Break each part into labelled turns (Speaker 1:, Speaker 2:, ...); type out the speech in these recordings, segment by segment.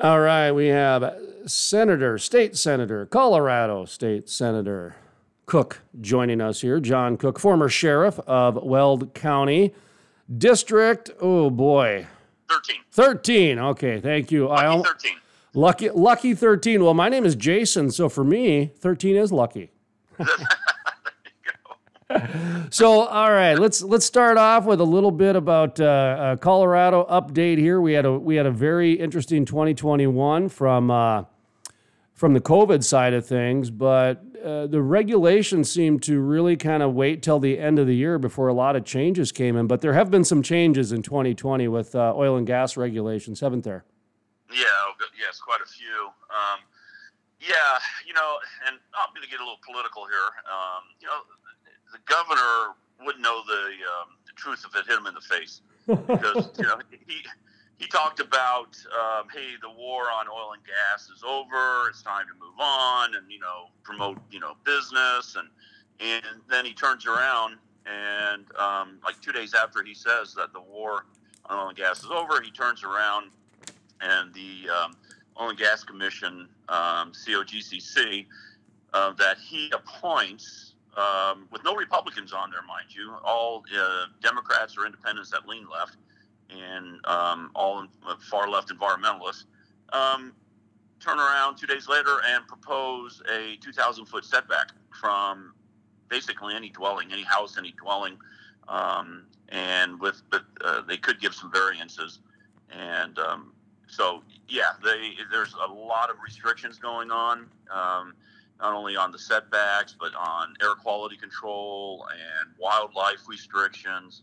Speaker 1: All right, we have Senator, State Senator, Colorado State Senator Cooke joining us here. John Cooke, former sheriff of Weld County District. Oh boy,
Speaker 2: 13.
Speaker 1: 13. Okay, thank you.
Speaker 2: Lucky
Speaker 1: al-
Speaker 2: 13.
Speaker 1: lucky lucky 13. Well, my name is Jason, so for me, 13 is lucky. So, all right, let's let's start off with a little bit about uh, a Colorado update here. We had a we had a very interesting 2021 from uh, from the COVID side of things, but uh, the regulations seem to really kind of wait till the end of the year before a lot of changes came in. But there have been some changes in 2020 with uh, oil and gas regulations, haven't there?
Speaker 2: Yeah, oh, yes, quite a few. Um, yeah, you know, and I'm going to get a little political here. Um, you know, governor wouldn't know the, um, the truth if it hit him in the face. Because you know he he talked about um, hey the war on oil and gas is over it's time to move on and you know promote you know business. And and then he turns around and um, like two days after he says that the war on oil and gas is over he turns around and the um, oil and gas commission um, COGCC uh, that he appoints um, with no Republicans on there, mind you, all uh, Democrats or independents that lean left, and um, all uh, far left environmentalists, um, turn around two days later and propose a 2,000 foot setback from basically any dwelling, any house, any dwelling, um, and with but uh, they could give some variances, and um, so yeah, they there's a lot of restrictions going on. Not only on the setbacks, but on air quality control and wildlife restrictions.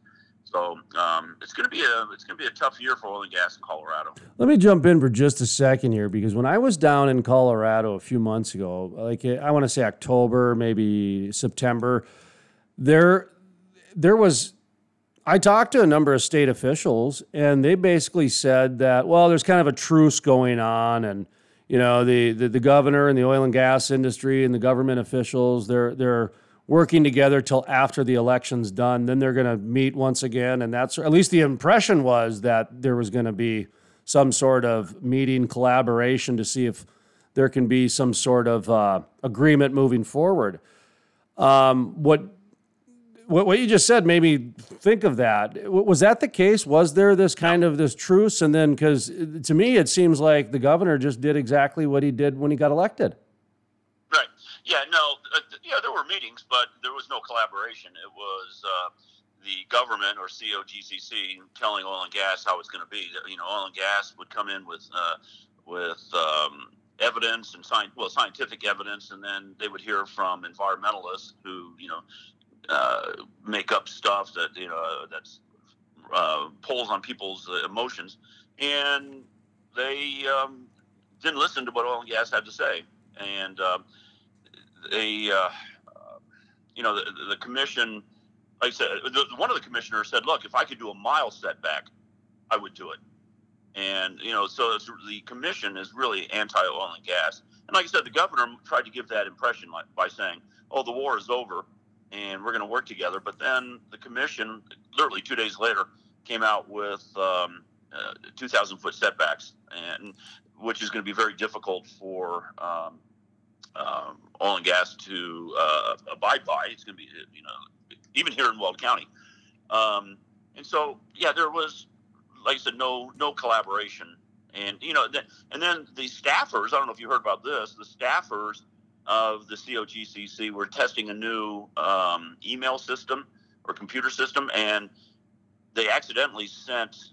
Speaker 2: So um, it's going to be a it's going to be a tough year for oil and gas in Colorado.
Speaker 1: Let me jump in for just a second here because when I was down in Colorado a few months ago, like I want to say October, maybe September, there there was I talked to a number of state officials and they basically said that well there's kind of a truce going on and you know the, the the governor and the oil and gas industry and the government officials they're they're working together till after the election's done. Then they're going to meet once again. And that's at least the impression was that there was going to be some sort of meeting collaboration to see if there can be some sort of uh, agreement moving forward. Um, what what, what you just said made me think of that. Was that the case? Was there this kind of this truce? And then, because to me, it seems like the governor just did exactly what he did when he got elected.
Speaker 2: Right. Yeah. No. Uh, yeah. There were meetings, but there was no collaboration. It was uh, the government or COGCC telling oil and gas how it's going to be. You know, oil and gas would come in with uh, with um, evidence and sci- well scientific evidence, and then they would hear from environmentalists who you know uh, make up stuff that you know that's uh, pulls on people's uh, emotions, and they um, didn't listen to what oil and gas had to say, and um, they, uh, you know, the, the commission, like I said, the, one of the commissioners said, "Look, if I could do a mile setback, I would do it." And you know, so the commission is really anti-oil and gas. And like I said, the governor tried to give that impression by saying, "Oh, the war is over, and we're going to work together." But then the commission, literally two days later, came out with um, uh, 2,000 foot setbacks, and which is going to be very difficult for um, um, oil and gas to uh, abide by. It's going to be, you know, even here in Weld County. Um, and so, yeah, there was, like I said, no no collaboration. And you know, th- and then the staffers. I don't know if you heard about this. The staffers of the COGCC were testing a new um, email system or computer system, and they accidentally sent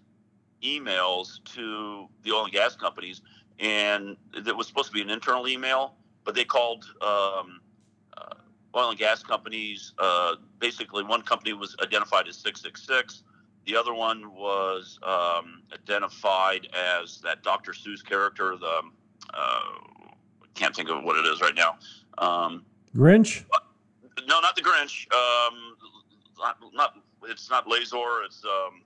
Speaker 2: emails to the oil and gas companies, and it was supposed to be an internal email, but they called um, uh, oil and gas companies. Uh, basically, one company was identified as 666. The other one was um, identified as that Dr. Seuss character. The uh, can't think of what it is right now. Um,
Speaker 1: Grinch?
Speaker 2: no, not the Grinch. Um, not, not it's not Lazor. It's um,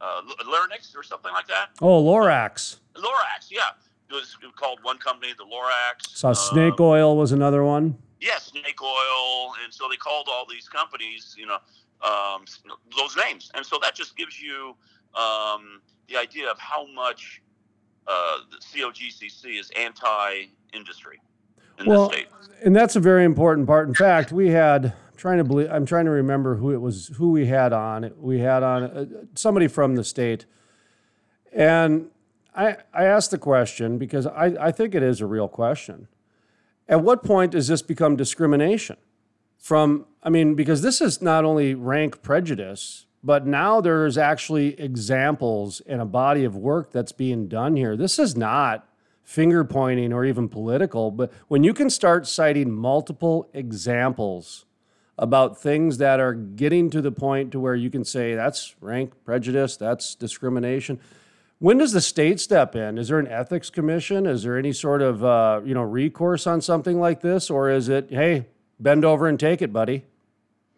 Speaker 2: uh, Larynx or something like that.
Speaker 1: Oh, Lorax.
Speaker 2: Lorax, yeah. It was called one company, the Lorax.
Speaker 1: Saw snake oil was another one.
Speaker 2: Yeah, snake oil, and so they called all these companies, you know, um, those names, and so that just gives you um, the idea of how much uh, the COGCC is anti-industry in
Speaker 1: well,
Speaker 2: the state.
Speaker 1: and that's a very important part. In fact, we had I'm trying to believe I'm trying to remember who it was who we had on. We had on uh, somebody from the state, and I I asked the question because I I think it is a real question. At what point does this become discrimination? From I mean, because this is not only rank prejudice, but now there's actually examples and a body of work that's being done here. This is not finger pointing or even political, but when you can start citing multiple examples about things that are getting to the point to where you can say that's rank prejudice, that's discrimination. When does the state step in? Is there an ethics commission? Is there any sort of uh, you know recourse on something like this, or is it hey bend over and take it, buddy?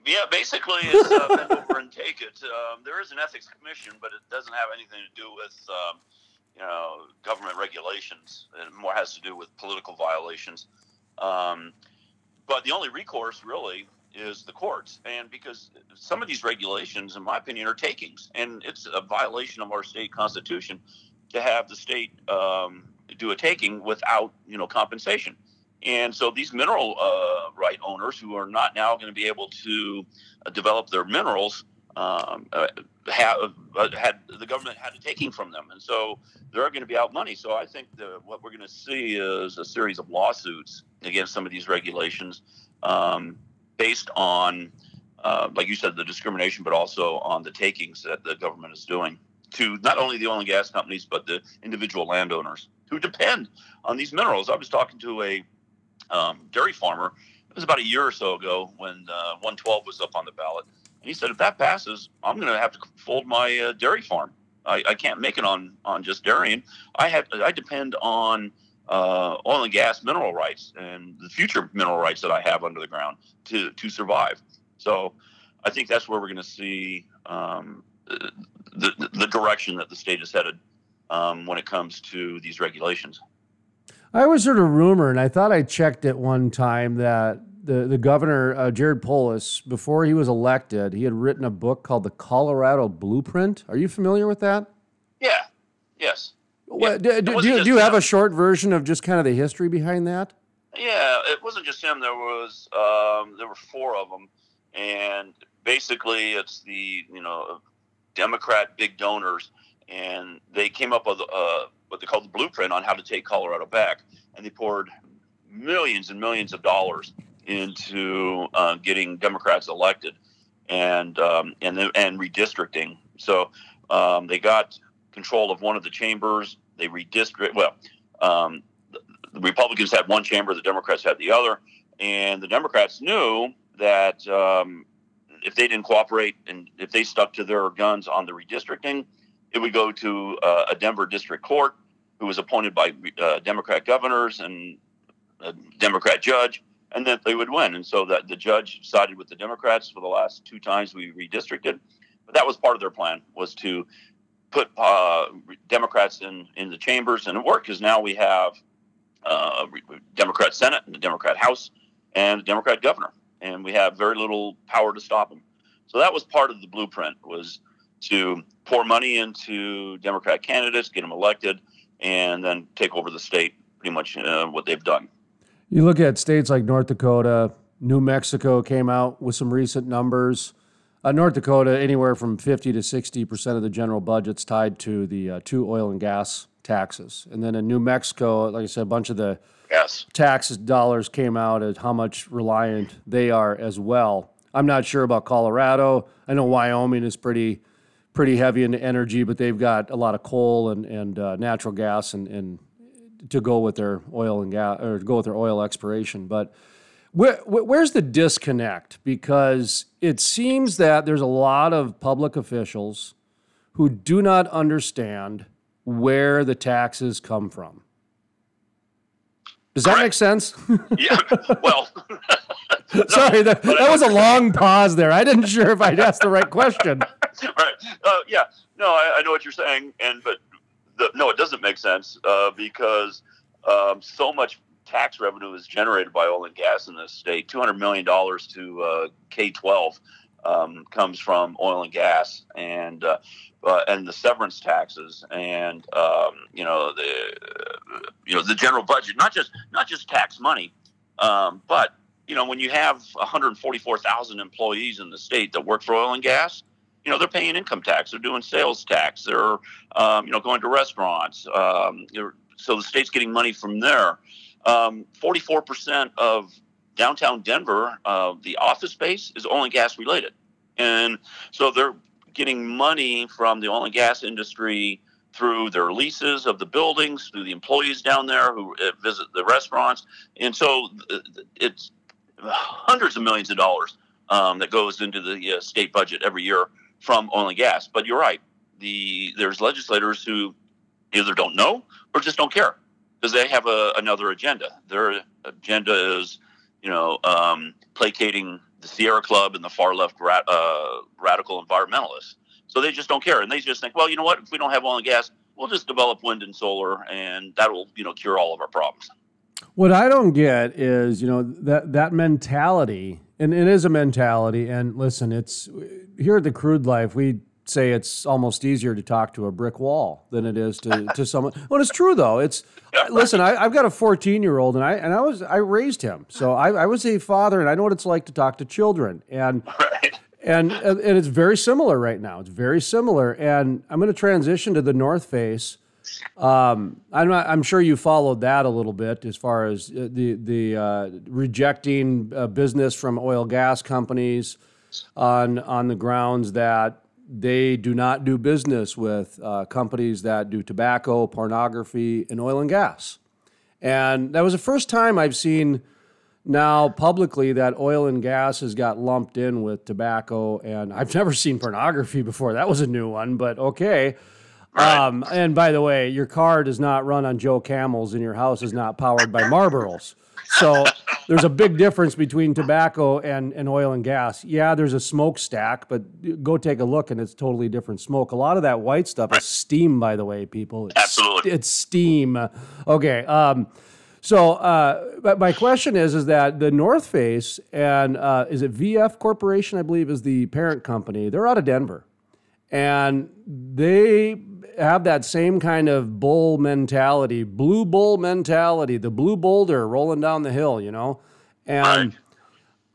Speaker 2: Yeah, basically, it's uh, bend over and take it. Um, there is an ethics commission, but it doesn't have anything to do with um, you know government regulations. It more has to do with political violations. Um, but the only recourse really is the courts, and because some of these regulations, in my opinion, are takings, and it's a violation of our state constitution to have the state um, do a taking without you know compensation. And so these mineral uh, right owners who are not now going to be able to uh, develop their minerals um, uh, have uh, had the government had a taking from them, and so they're going to be out money. So I think the, what we're going to see is a series of lawsuits against some of these regulations um, based on, uh, like you said, the discrimination, but also on the takings that the government is doing to not only the oil and gas companies but the individual landowners who depend on these minerals. I was talking to a um, dairy farmer. It was about a year or so ago when uh, 112 was up on the ballot. And he said, if that passes, I'm going to have to fold my uh, dairy farm. I, I, can't make it on, on just dairying. I have I depend on uh, oil and gas mineral rights and the future mineral rights that I have under the ground to, to survive. So I think that's where we're going to see um, the, the direction that the state is headed um, when it comes to these regulations.
Speaker 1: I always heard a rumor, and I thought I checked it one time that the the governor uh, Jared Polis, before he was elected, he had written a book called the Colorado Blueprint. Are you familiar with that?
Speaker 2: Yeah. Yes.
Speaker 1: Well, do, do, do, you, do you have a short version of just kind of the history behind that?
Speaker 2: Yeah, it wasn't just him. There was um, there were four of them, and basically it's the you know Democrat big donors, and they came up with uh, what they called the blueprint on how to take Colorado back, and they poured millions and millions of dollars into uh, getting Democrats elected and um, and and redistricting. So um, they got control of one of the chambers. They redistrict. Well, um, the, Republicans had one chamber, the Democrats had the other, and the Democrats knew that um, if they didn't cooperate and if they stuck to their guns on the redistricting, it would go to uh, a Denver district court who was appointed by uh, Democrat governors and a Democrat judge, and that they would win. And so that the judge sided with the Democrats for the last two times we redistricted. But that was part of their plan was to put uh, Democrats in in the chambers, and it worked because now we have uh, Democrat Senate and the Democrat House and the Democrat governor, and we have very little power to stop them. So that was part of the blueprint was to pour money into Democrat candidates, get them elected, and then take over the state. Pretty much uh, what they've done.
Speaker 1: You look at states like North Dakota, New Mexico came out with some recent numbers. Uh, North Dakota, anywhere from 50 to 60 percent of the general budget's tied to the uh, two oil and gas taxes. And then in New Mexico, like I said, a bunch of the
Speaker 2: yes.
Speaker 1: tax dollars came out as how much reliant they are as well. I'm not sure about Colorado. I know Wyoming is pretty pretty heavy into energy, but they've got a lot of coal and, and uh, natural gas and, and to go with their oil and gas or go with their oil exploration. But where, where's the disconnect? Because it seems that there's a lot of public officials who do not understand where the taxes come from. Does that make sense?
Speaker 2: yeah. Well,
Speaker 1: sorry, that, that was a long pause there. I didn't sure if I'd asked the right question.
Speaker 2: right. Uh, yeah. No, I, I, know what you're saying, and but the, no, it doesn't make sense uh, because um, so much tax revenue is generated by oil and gas in this state. Two hundred million dollars to uh, K twelve um, comes from oil and gas and uh, uh, and the severance taxes and um, you know the uh, you know the general budget not just not just tax money um, but you know when you have 144,000 employees in the state that work for oil and gas you know they're paying income tax they're doing sales tax they're um, you know going to restaurants um, so the state's getting money from there 44% um, of downtown Denver, uh, the office space is oil and gas related. And so they're getting money from the oil and gas industry through their leases of the buildings, through the employees down there who uh, visit the restaurants. And so uh, it's hundreds of millions of dollars um, that goes into the uh, state budget every year from oil and gas. But you're right. The there's legislators who either don't know or just don't care because they have a, another agenda. Their agenda is you know, um, placating the Sierra Club and the far left uh, radical environmentalists. So they just don't care, and they just think, well, you know what? If we don't have oil and gas, we'll just develop wind and solar, and that will, you know, cure all of our problems.
Speaker 1: What I don't get is, you know, that that mentality, and it is a mentality. And listen, it's here at the Crude Life, we say it's almost easier to talk to a brick wall than it is to, to someone. Well, it's true though. It's listen. I, have got a 14 year old, and I and I was I raised him, so I, I was a father, and I know what it's like to talk to children, and right. and and it's very similar right now. It's very similar, and I'm going to transition to the North Face. Um, I'm not, I'm sure you followed that a little bit as far as uh, the the uh, rejecting uh, business from oil gas companies on on the grounds that they do not do business with uh, companies that do tobacco, pornography, and oil and gas. And that was the first time I've seen now publicly that oil and gas has got lumped in with tobacco. And I've never seen pornography before. That was a new one, but okay. Um, and by the way, your car does not run on Joe Camels and your house is not powered by Marlboros. So there's a big difference between tobacco and, and oil and gas. Yeah, there's a smokestack, but go take a look and it's totally different smoke. A lot of that white stuff is steam, by the way, people.
Speaker 2: It's, Absolutely.
Speaker 1: It's steam. Okay. Um, so uh, my question is, is that the North Face and uh, is it VF Corporation, I believe, is the parent company. They're out of Denver. And they have that same kind of bull mentality, blue bull mentality, the blue boulder rolling down the hill, you know, and.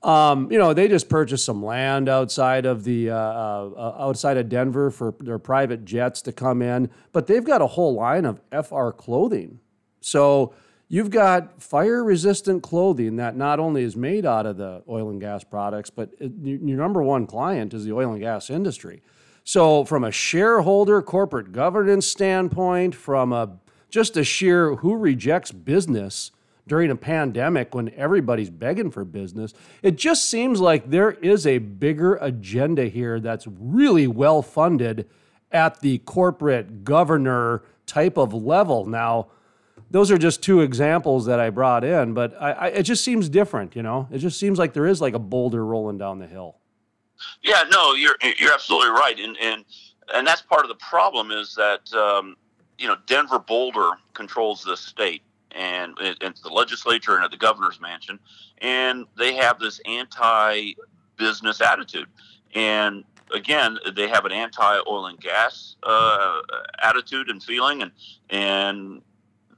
Speaker 1: Um, you know, they just purchased some land outside of the uh, uh, outside of Denver for their private jets to come in, but they've got a whole line of FR clothing. So you've got fire resistant clothing that not only is made out of the oil and gas products, but it, your number one client is the oil and gas industry. So, from a shareholder corporate governance standpoint, from a just a sheer who rejects business during a pandemic when everybody's begging for business, it just seems like there is a bigger agenda here that's really well funded at the corporate governor type of level. Now, those are just two examples that I brought in, but I, I, it just seems different, you know? It just seems like there is like a boulder rolling down the hill.
Speaker 2: Yeah, no, you're you're absolutely right, and and and that's part of the problem is that um, you know Denver Boulder controls the state and it's the legislature and at the governor's mansion, and they have this anti-business attitude, and again they have an anti-oil and gas uh, attitude and feeling, and and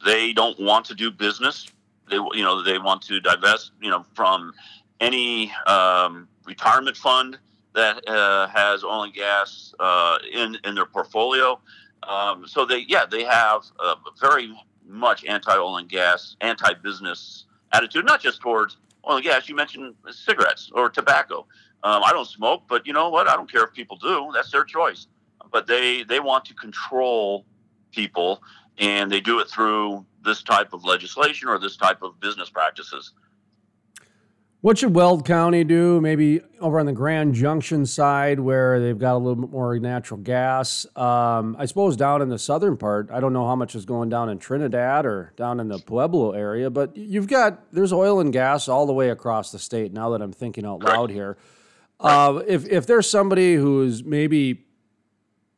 Speaker 2: they don't want to do business. They you know they want to divest you know from any um, retirement fund that uh, has oil and gas uh, in in their portfolio. Um, so they yeah they have a very much anti oil and gas, anti business attitude, not just towards oil and gas. You mentioned cigarettes or tobacco. Um, I don't smoke, but you know what? I don't care if people do. That's their choice. But they they want to control people, and they do it through this type of legislation or this type of business practices.
Speaker 1: What should Weld County do? Maybe over on the Grand Junction side where they've got a little bit more natural gas. Um, I suppose down in the southern part, I don't know how much is going down in Trinidad or down in the Pueblo area, but you've got, there's oil and gas all the way across the state now that I'm thinking out loud here. Uh, if, if there's somebody who's maybe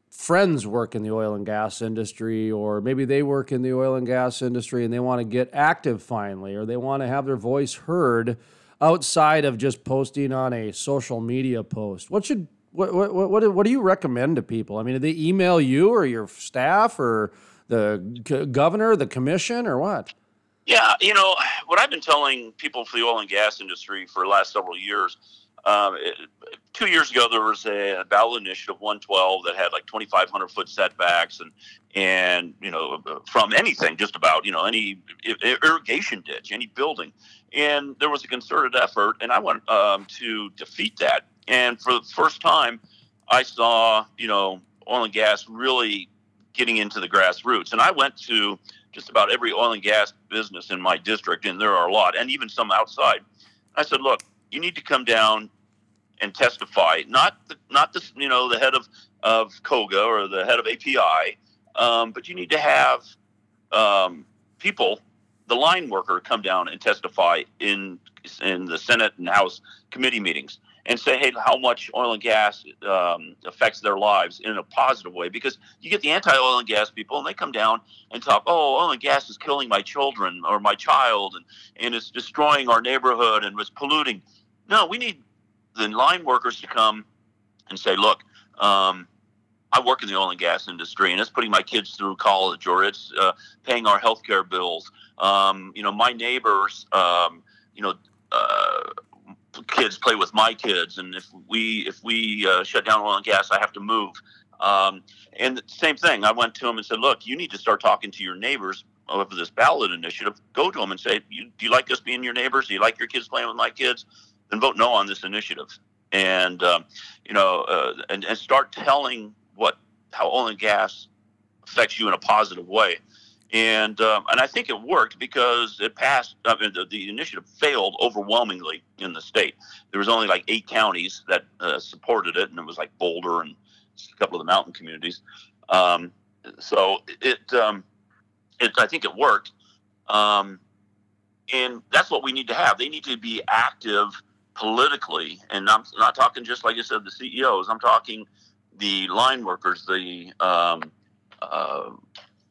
Speaker 1: friends work in the oil and gas industry, or maybe they work in the oil and gas industry and they want to get active finally, or they want to have their voice heard outside of just posting on a social media post? What should what what what, what do you recommend to people? I mean, do they email you or your staff or the governor, the commission, or what?
Speaker 2: Yeah, you know what I've been telling people for the oil and gas industry for the last several years. Um, it, two years ago, there was a ballot initiative 112 that had like 2,500 foot setbacks, and and you know from anything, just about you know any irrigation ditch, any building, and there was a concerted effort, and I went um, to defeat that. And for the first time, I saw you know oil and gas really getting into the grassroots, and I went to just about every oil and gas business in my district, and there are a lot, and even some outside. I said, look, you need to come down and testify, not the, not the you know the head of of COGA or the head of API, um, but you need to have um, people, the line worker, come down and testify in in the Senate and House committee meetings and say, hey, how much oil and gas um, affects their lives in a positive way. Because you get the anti oil and gas people, and they come down and talk, oh, oil and gas is killing my children or my child, and, and it's destroying our neighborhood and it's polluting. No, we need the line workers to come and say, look, um, I work in the oil and gas industry, and it's putting my kids through college, or it's uh, paying our healthcare bills. Um, you know, my neighbors, um, you know, uh, kids play with my kids, and if we if we uh, shut down oil and gas, I have to move. Um, and same thing, I went to him and said, "Look, you need to start talking to your neighbors over this ballot initiative. Go to them and say, "Do you like us being your neighbors? Do you like your kids playing with my kids? Then vote no on this initiative." And um, you know, uh, and, and start telling what how oil and gas affects you in a positive way and um, and I think it worked because it passed. I mean, the, the, initiative failed overwhelmingly in the state. There was only like eight counties that uh, supported it, and it was like Boulder and a couple of the mountain communities. Um, so it, um, it, I think it worked, um, and that's what we need to have. They need to be active politically, and I'm not talking just like I said, the CEOs. I'm talking the line workers, the um, uh,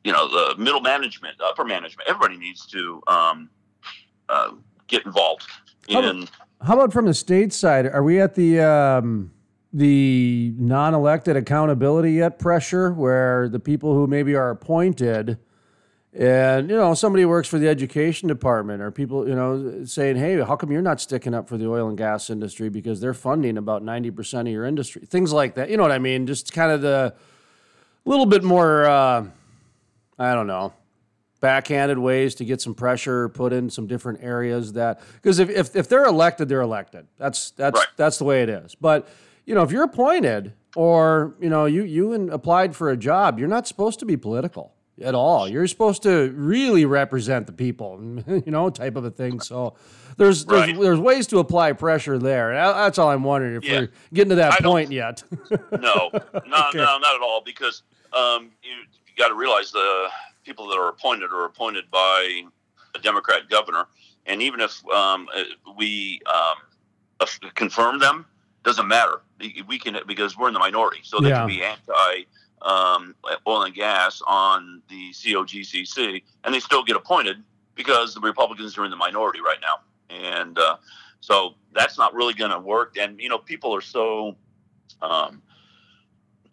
Speaker 2: you know, the middle management, upper management, everybody needs to um, uh, get involved.
Speaker 1: In, how, about, how about from the state side? Are we at the um, the non-elected accountability yet pressure, where the people who maybe are appointed? And you know, somebody works for the education department, or people, you know, saying, "Hey, how come you're not sticking up for the oil and gas industry because they're funding about ninety percent of your industry?" Things like that. You know what I mean? Just kind of the little bit more uh, I don't know, backhanded ways to get some pressure put in some different areas that because if, if, if they're elected, they're elected. That's that's right. that's the way it is. But you know, if you're appointed or you know you you applied for a job, you're not supposed to be political at all. You're supposed to really represent the people, you know, type of a thing. So there's there's, right. there's ways to apply pressure there. That's all I'm wondering if yeah. we're getting to that I point yet.
Speaker 2: no, no, okay. no, not at all. Because um, you, got to realize the people that are appointed are appointed by a Democrat governor, and even if um, uh, we um, confirm them, doesn't matter. We can because we're in the minority, so they yeah. can be anti um, oil and gas on the COGCC, and they still get appointed because the Republicans are in the minority right now, and uh, so that's not really going to work. And you know, people are so um,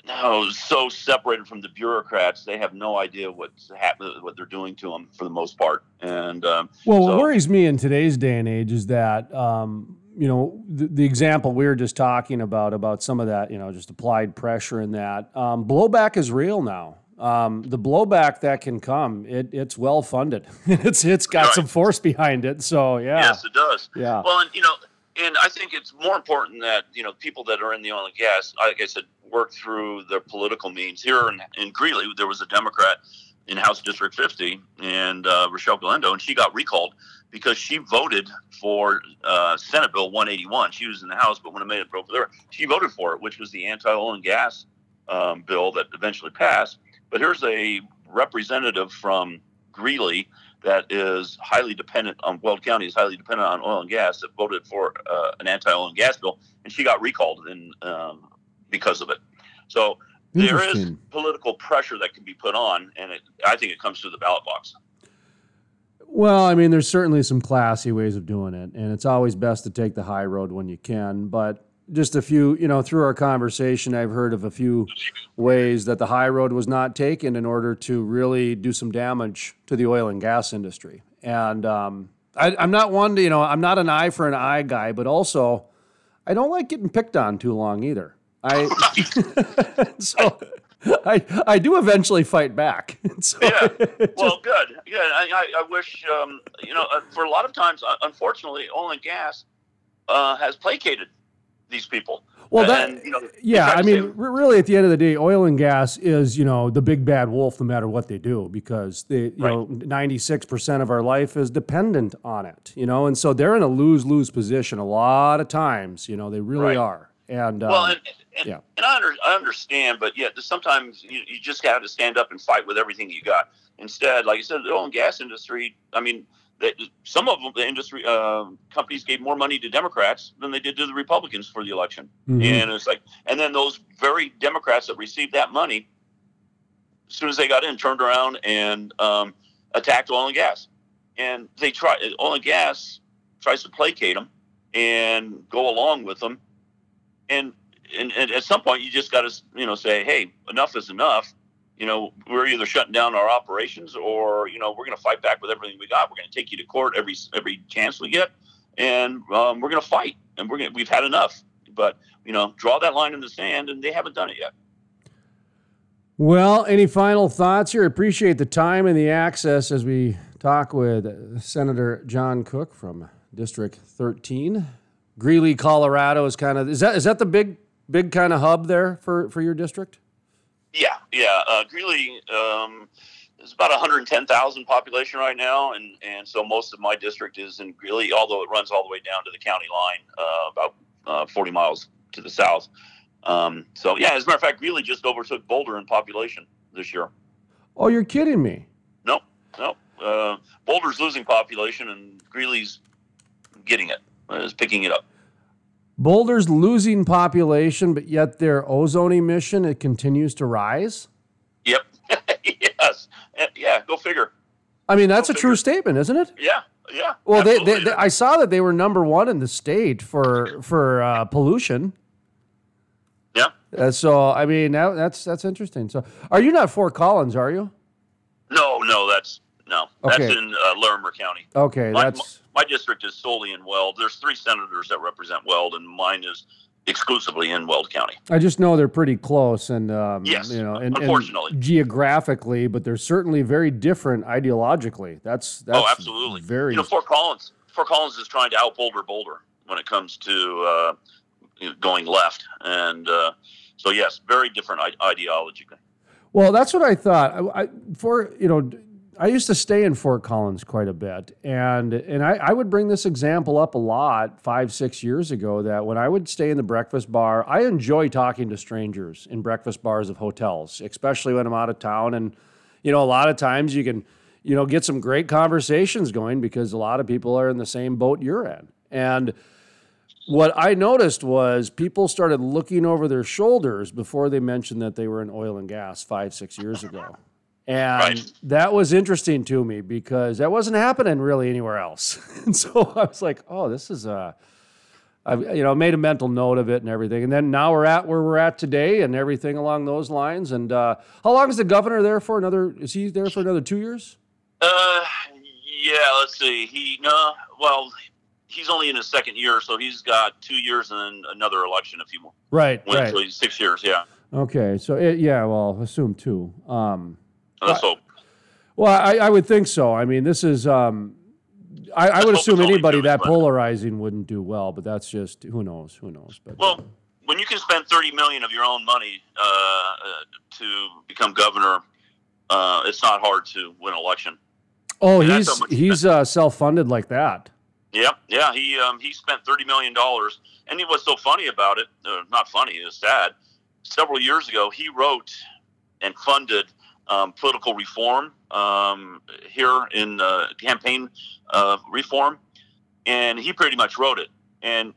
Speaker 2: no, so separated from the bureaucrats, they have no idea what's happening, what they're doing to them for the most part. And um,
Speaker 1: well, so, what worries me in today's day and age is that um, you know the, the, example we were just talking about about some of that, you know, just applied pressure in that um, blowback is real now. Um, the blowback that can come, it, it's well funded. it's it's got right. some force behind it. So yeah,
Speaker 2: yes, it does. Yeah. Well, and you know, and I think it's more important that you know people that are in the oil and gas, like I said, work through their political means. Here in, in Greeley, there was a Democrat in House District 50, and uh, Rochelle Galindo, and she got recalled because she voted for uh, Senate Bill 181. She was in the House, but when it made it over there, she voted for it, which was the anti-oil and gas um, bill that eventually passed. But here's a representative from Greeley that is highly dependent on Weld County is highly dependent on oil and gas that voted for uh, an anti-oil and gas bill, and she got recalled in um, because of it. So there is political pressure that can be put on, and it, I think it comes through the ballot box.
Speaker 1: Well, I mean, there's certainly some classy ways of doing it, and it's always best to take the high road when you can. But just a few, you know, through our conversation, I've heard of a few ways that the high road was not taken in order to really do some damage to the oil and gas industry. And um, I, I'm not one to, you know, I'm not an eye for an eye guy, but also I don't like getting picked on too long either. I so I I do eventually fight back. So
Speaker 2: Yeah. Well, good. Yeah, I, I, wish um, you know. Uh, for a lot of times, uh, unfortunately, oil and gas uh, has placated these people.
Speaker 1: well, that
Speaker 2: And, you know,
Speaker 1: yeah. I mean, really, at the end of the day, oil and gas is you know the big bad wolf, no matter what they do, because they you
Speaker 2: Right.
Speaker 1: know ninety six percent of our life is dependent on it. You know, and so they're in a lose lose position a lot of times. You know, they really
Speaker 2: Right.
Speaker 1: are. And um,
Speaker 2: well, and, and,
Speaker 1: yeah.
Speaker 2: and I, under, I understand, but yet sometimes you, you just have to stand up and fight with everything you got. Instead, like you said, the oil and gas industry. I mean, some of them, the industry uh, companies gave more money to Democrats than they did to the Republicans for the election.
Speaker 1: mhm.
Speaker 2: And it's like, and then those very Democrats that received that money, as soon as they got in, turned around and um, attacked oil and gas. And they try oil and gas tries to placate them and go along with them. And, and, and at some point, you just got to you know say, hey, enough is enough. You know, we're either shutting down our operations or you know we're going to fight back with everything we got. We're going to take you to court every every chance we get, and um, we're going to fight. And we're going we've had enough. But you know, draw that line in the sand, and they haven't done it yet.
Speaker 1: Well, any final thoughts here? Appreciate the time and the access as we talk with Senator John Cooke from District 13. Greeley, Colorado is kind of is that is that the big big kind of hub there for for your district?
Speaker 2: Yeah, yeah. Uh, Greeley um, is about 110,000 population right now, and and so most of my district is in Greeley, although it runs all the way down to the county line, uh, about uh, 40 miles to the south. Um, so yeah, as a matter of fact, Greeley just overtook Boulder in population this year.
Speaker 1: Oh, you're kidding me.
Speaker 2: No, no. Uh, Boulder's losing population, and Greeley's getting it, uh, picking it up.
Speaker 1: Boulder's losing population, but yet their ozone emission it continues to rise.
Speaker 2: Yep. yes. Uh, Yeah. Go figure.
Speaker 1: I mean, that's a
Speaker 2: Go
Speaker 1: true statement, isn't it?
Speaker 2: Yeah. Yeah.
Speaker 1: Well, they, they, they, I saw that they were number one in the state for for uh, pollution.
Speaker 2: yeah.
Speaker 1: Uh, so I mean that, that's that's interesting. So are you not Fort Collins? Are you?
Speaker 2: No, no, that's no. That's in uh, Larimer County.
Speaker 1: Okay,
Speaker 2: My,
Speaker 1: that's
Speaker 2: my district is solely in Weld. There's three senators that represent Weld, and mine is exclusively in Weld County.
Speaker 1: I just know they're pretty close, and um,
Speaker 2: Yes,
Speaker 1: you know, and, and
Speaker 2: unfortunately.
Speaker 1: geographically, but they're certainly very different ideologically. That's that's
Speaker 2: oh, absolutely.
Speaker 1: very
Speaker 2: You know, Fort Collins. Fort Collins is trying to out Boulder Boulder when it comes to uh, you know, going left, and uh, so yes, very different I- ideologically.
Speaker 1: Well, that's what I thought. I, I, for you know, I used to stay in Fort Collins quite a bit, and and I, I would bring this example up a lot five six years ago. That when I would stay in the breakfast bar, I enjoy talking to strangers in breakfast bars of hotels, especially when I'm out of town. And you know, a lot of times you can you know get some great conversations going because a lot of people are in the same boat you're in, and what I noticed was people started looking over their shoulders before they mentioned that they were in oil and gas five, six years ago. And
Speaker 2: Right.
Speaker 1: that was interesting to me because that wasn't happening really anywhere else. and so I was like, oh, this is a, I, you know, made a mental note of it and everything. And then now we're at where we're at today and everything along those lines. And uh, how long is the governor there for? Another, is he there for another two years?
Speaker 2: Uh, yeah. Let's see. He no. Well, he's only in his second year, so he's got two years and then another election if he
Speaker 1: Right,
Speaker 2: wins.
Speaker 1: right.
Speaker 2: So he's six years. Yeah.
Speaker 1: Okay. So, it, yeah, well, assume two. Um,
Speaker 2: Let's hope.
Speaker 1: Well, I, I would think so. I mean, this is. Um, I, I would assume anybody that polarizing wouldn't do well, but that's just who knows. Who knows? But
Speaker 2: Well, when you can spend thirty million of your own money uh, uh, to become governor, uh, it's not hard to win an election.
Speaker 1: oh,
Speaker 2: and
Speaker 1: he's he's uh, self-funded like that.
Speaker 2: Yeah, yeah. He um, he spent thirty million dollars, and he was so funny about it. Uh, not funny, it's sad. Several years ago, he wrote and funded um, political reform um, here in uh, campaign uh, reform, and he pretty much wrote it. And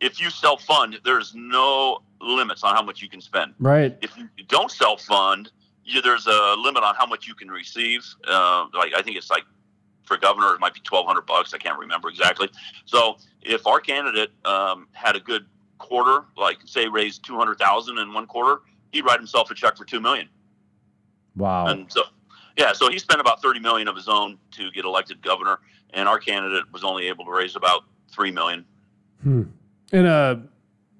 Speaker 2: if you self-fund, there's no limits on how much you can spend.
Speaker 1: Right.
Speaker 2: If you don't self-fund, there's a limit on how much you can receive. Uh, like I think it's like for governor, it might be twelve hundred bucks. I can't remember exactly. So if our candidate um, had a good quarter, like say raised two hundred thousand in one quarter, he'd write himself a check for two million.
Speaker 1: Wow.
Speaker 2: And so, yeah, so he spent about thirty million of his own to get elected governor, and our candidate was only able to raise about three million.
Speaker 1: Hmm. In a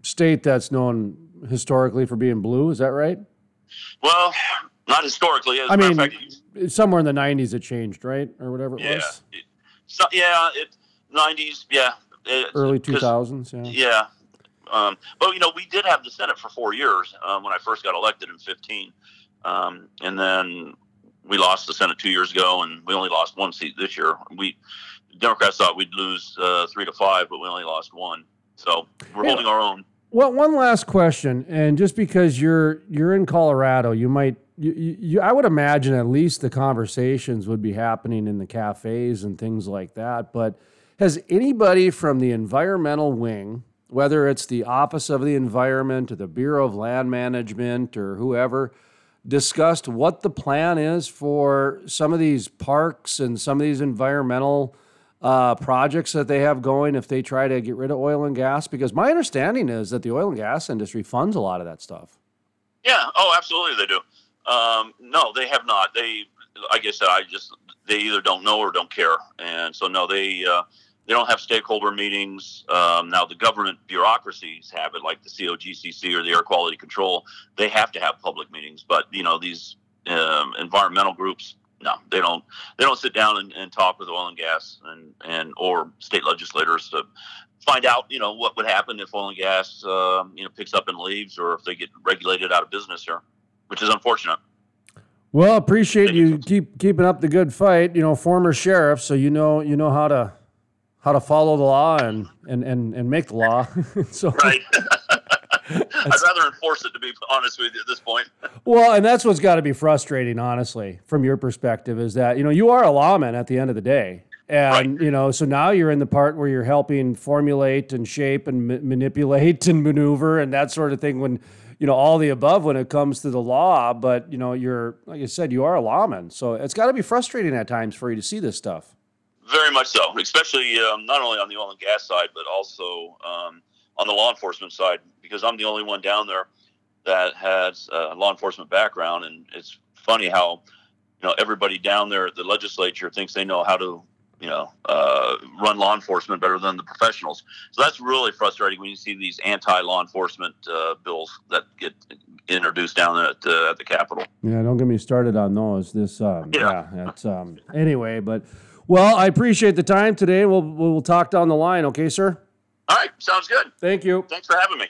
Speaker 1: state that's known historically for being blue, is that right?
Speaker 2: Well, not historically. As
Speaker 1: I mean,
Speaker 2: fact,
Speaker 1: somewhere in the '90s it changed, right, or whatever it
Speaker 2: yeah,
Speaker 1: was.
Speaker 2: it, so, yeah, it nineties, yeah, it,
Speaker 1: Early
Speaker 2: 'cause-
Speaker 1: 2000s. Yeah.
Speaker 2: Yeah. Um, but you know, we did have the Senate for four years um, when I first got elected in '15, um, and then we lost the Senate two years ago, and we only lost one seat this year. We Democrats thought we'd lose uh, three to five, but we only lost one. So we're
Speaker 1: Yeah.
Speaker 2: holding our own.
Speaker 1: Well, one last question, and just because you're you're in Colorado, you might you, you, I would imagine at least the conversations would be happening in the cafes and things like that. But has anybody from the environmental wing, whether it's the Office of the Environment or the Bureau of Land Management or whoever, discussed what the plan is for some of these parks and some of these environmental uh, projects that they have going if they try to get rid of oil and gas? Because my understanding is that the oil and gas industry funds a lot of that stuff.
Speaker 2: Yeah. Oh, absolutely, they do. Um, no, they have not. They, I said, I just they either don't know or don't care, and so no, they uh, they don't have stakeholder meetings. Um, now the government bureaucracies have it, like the COGCC or the Air Quality Control. They have to have public meetings, but you know these um, environmental groups, no, they don't. They don't sit down and, and talk with oil and gas and and or state legislators to find out, you know, what would happen if oil and gas, um, you know, picks up and leaves, or if they get regulated out of business here, which is unfortunate.
Speaker 1: Well, appreciate you keep keeping up the good fight. You know, former sheriff, so you know you know how to how to follow the law and and and, and make the law. so
Speaker 2: Right. I'd rather enforce it, to be honest with you, at this point.
Speaker 1: Well, and that's what's got to be frustrating, honestly, from your perspective, is that you know you are a lawman at the end of the day, and you know so now you're in the part where you're helping formulate and shape and ma- manipulate and maneuver and that sort of thing. When you know all the above when it comes to the law, but you know you're like I said, you are a lawman, so it's got to be frustrating at times for you to see this stuff.
Speaker 2: Very much so, especially um, not only on the oil and gas side, but also um, on the law enforcement side, because I'm the only one down there that has a law enforcement background. And it's funny how, you know, everybody down there at the legislature thinks they know how to, you know, uh, run law enforcement better than the professionals. So that's really frustrating when you see these anti-law enforcement uh, bills that get introduced down at, uh, at the Capitol.
Speaker 1: Yeah, don't get me started on those. This, um, yeah,
Speaker 2: Yeah.
Speaker 1: that's um, anyway. But well, I appreciate the time today. We'll we'll talk down the line, okay, sir?
Speaker 2: All right, sounds good.
Speaker 1: Thank you.
Speaker 2: Thanks for having me.